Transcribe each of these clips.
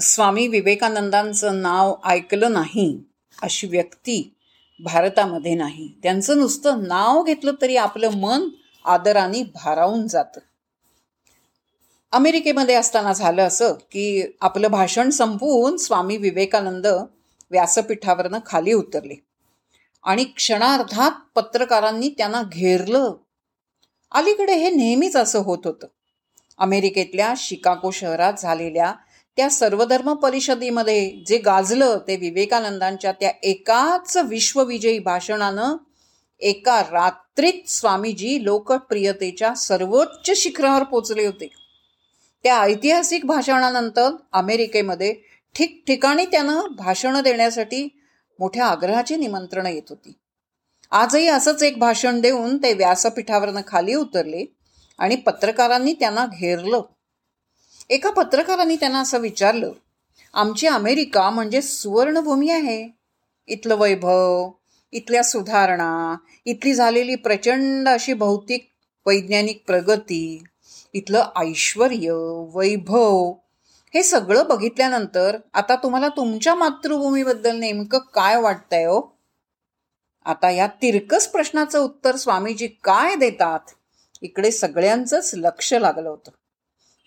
स्वामी विवेकानंदांचं नाव ऐकलं नाही अशी व्यक्ती भारतामध्ये नाही. त्यांचं नुसतं नाव घेतलं तरी आपलं मन आदराने भारावून जातं. अमेरिकेमध्ये असताना झालं असं की आपलं भाषण संपवून स्वामी विवेकानंद व्यासपीठावरनं खाली उतरले. आणि क्षणार्धात पत्रकारांनी त्यांना घेरलं. अलीकडे हे नेहमीच असं होत होतं. अमेरिकेतल्या शिकागो शहरात झालेल्या त्या सर्वधर्म परिषदेमध्ये जे गाजलं ते विवेकानंदांच्या त्या एकाच विश्वविजयी भाषणानं एका रात्रीत स्वामीजी लोकप्रियतेच्या सर्वोच्च शिखरावर पोचले होते. त्या ऐतिहासिक भाषणानंतर अमेरिकेमध्ये ठिकठिकाणी त्यानं भाषणं देण्यासाठी मोठ्या आग्रहाची निमंत्रणं येत होती. आजही असंच एक भाषण देऊन ते व्यासपीठावरनं खाली उतरले आणि पत्रकारांनी त्यांना घेरलं. एका पत्रकारांनी त्यांना असं विचारलं आमची अमेरिका म्हणजे सुवर्णभूमी आहे. इथलं वैभव इथल्या सुधारणा इथली झालेली प्रचंड अशी भौतिक वैज्ञानिक प्रगती इथलं ऐश्वर वैभव हे सगळं बघितल्यानंतर आता तुम्हाला तुमच्या मातृभूमीबद्दल नेमकं काय वाटतंय हो? आता या तिरकस प्रश्नाचं उत्तर स्वामीजी काय देतात इकडे सगळ्यांचंच लक्ष लागलं होतं.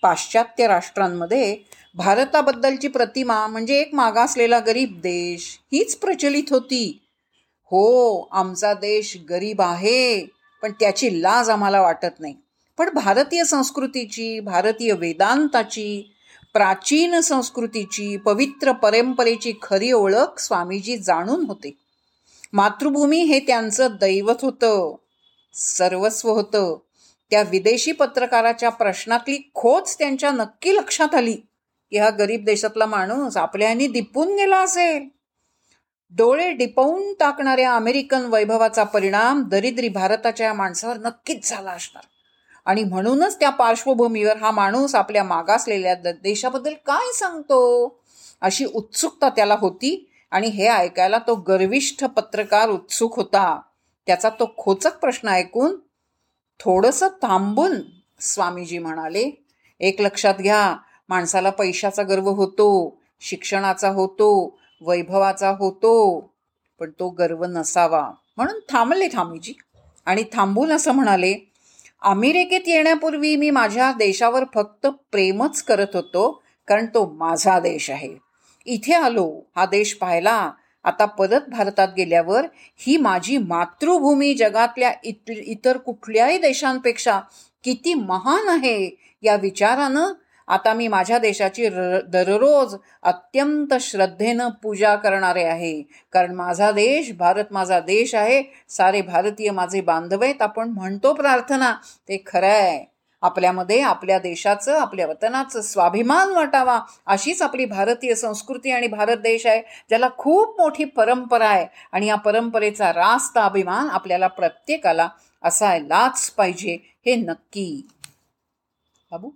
पाश्चात्य राष्ट्रांमध्ये भारताबद्दलची प्रतिमा म्हणजे एक मागासलेला गरीब देश. हीच प्रचलित होती. हो आमचा देश गरीब आहे पण त्याची लाज आम्हाला वाटत नाही. पण भारतीय संस्कृतीची भारतीय वेदांताची प्राचीन संस्कृतीची पवित्र परंपरेची खरी ओळख स्वामीजी जाणून होते. मातृभूमी हे त्यांचं दैवत होतं. सर्वस्व होतं. त्या विदेशी पत्रकाराच्या प्रश्नातली खोच त्यांच्या नक्की लक्षात आली. की हा गरीब देशातला माणूस आपल्यानी दिपून गेला असेल. डोळे डिपवून टाकणाऱ्या अमेरिकन वैभवाचा परिणाम दरिद्री भारताच्या माणसावर नक्कीच झाला असणार. आणि म्हणूनच त्या पार्श्वभूमीवर हा माणूस आपल्या मागासलेल्या देशाबद्दल काय सांगतो? अशी उत्सुकता त्याला होती आणि हे ऐकायला तो गर्विष्ठ पत्रकार उत्सुक होता. त्याचा तो खोचक प्रश्न ऐकून थोडंसं थांबून स्वामीजी म्हणाले एक लक्षात घ्या माणसाला पैशाचा गर्व होतो शिक्षणाचा होतो वैभवाचा होतो पण तो गर्व नसावा. म्हणून थांबले थामीजी आणि थांबून असं म्हणाले अमेरिकेत येण्यापूर्वी मी माझ्या देशावर फक्त प्रेमच करत होतो कारण तो माझा देश आहे. इथे आलो हा देश पाहिला आता परत भारतात गेल्यावर ही माझी मातृभूमी जगातल्या इत इतर कुठल्याही देशांपेक्षा किती महान आहे या विचारानं आता मी माझ्या देशाची दररोज अत्यंत श्रद्धेनं पूजा करणारे आहे. कारण माझा देश भारत माझा देश आहे. सारे भारतीय माझे बांधव आहेत. आपण म्हणतो प्रार्थना ते खरं आहे. आपल्यामध्ये आपल्या देशाचं आपल्या वतनाचं स्वाभिमान वाटावा अशीच आपली भारतीय संस्कृती आणि भारत देश आहे ज्याला खूप मोठी परंपरा आहे. आणि या परंपरेचा रास्त अभिमान आपल्याला प्रत्येकाला असायलाच पाहिजे हे नक्की. बाबू?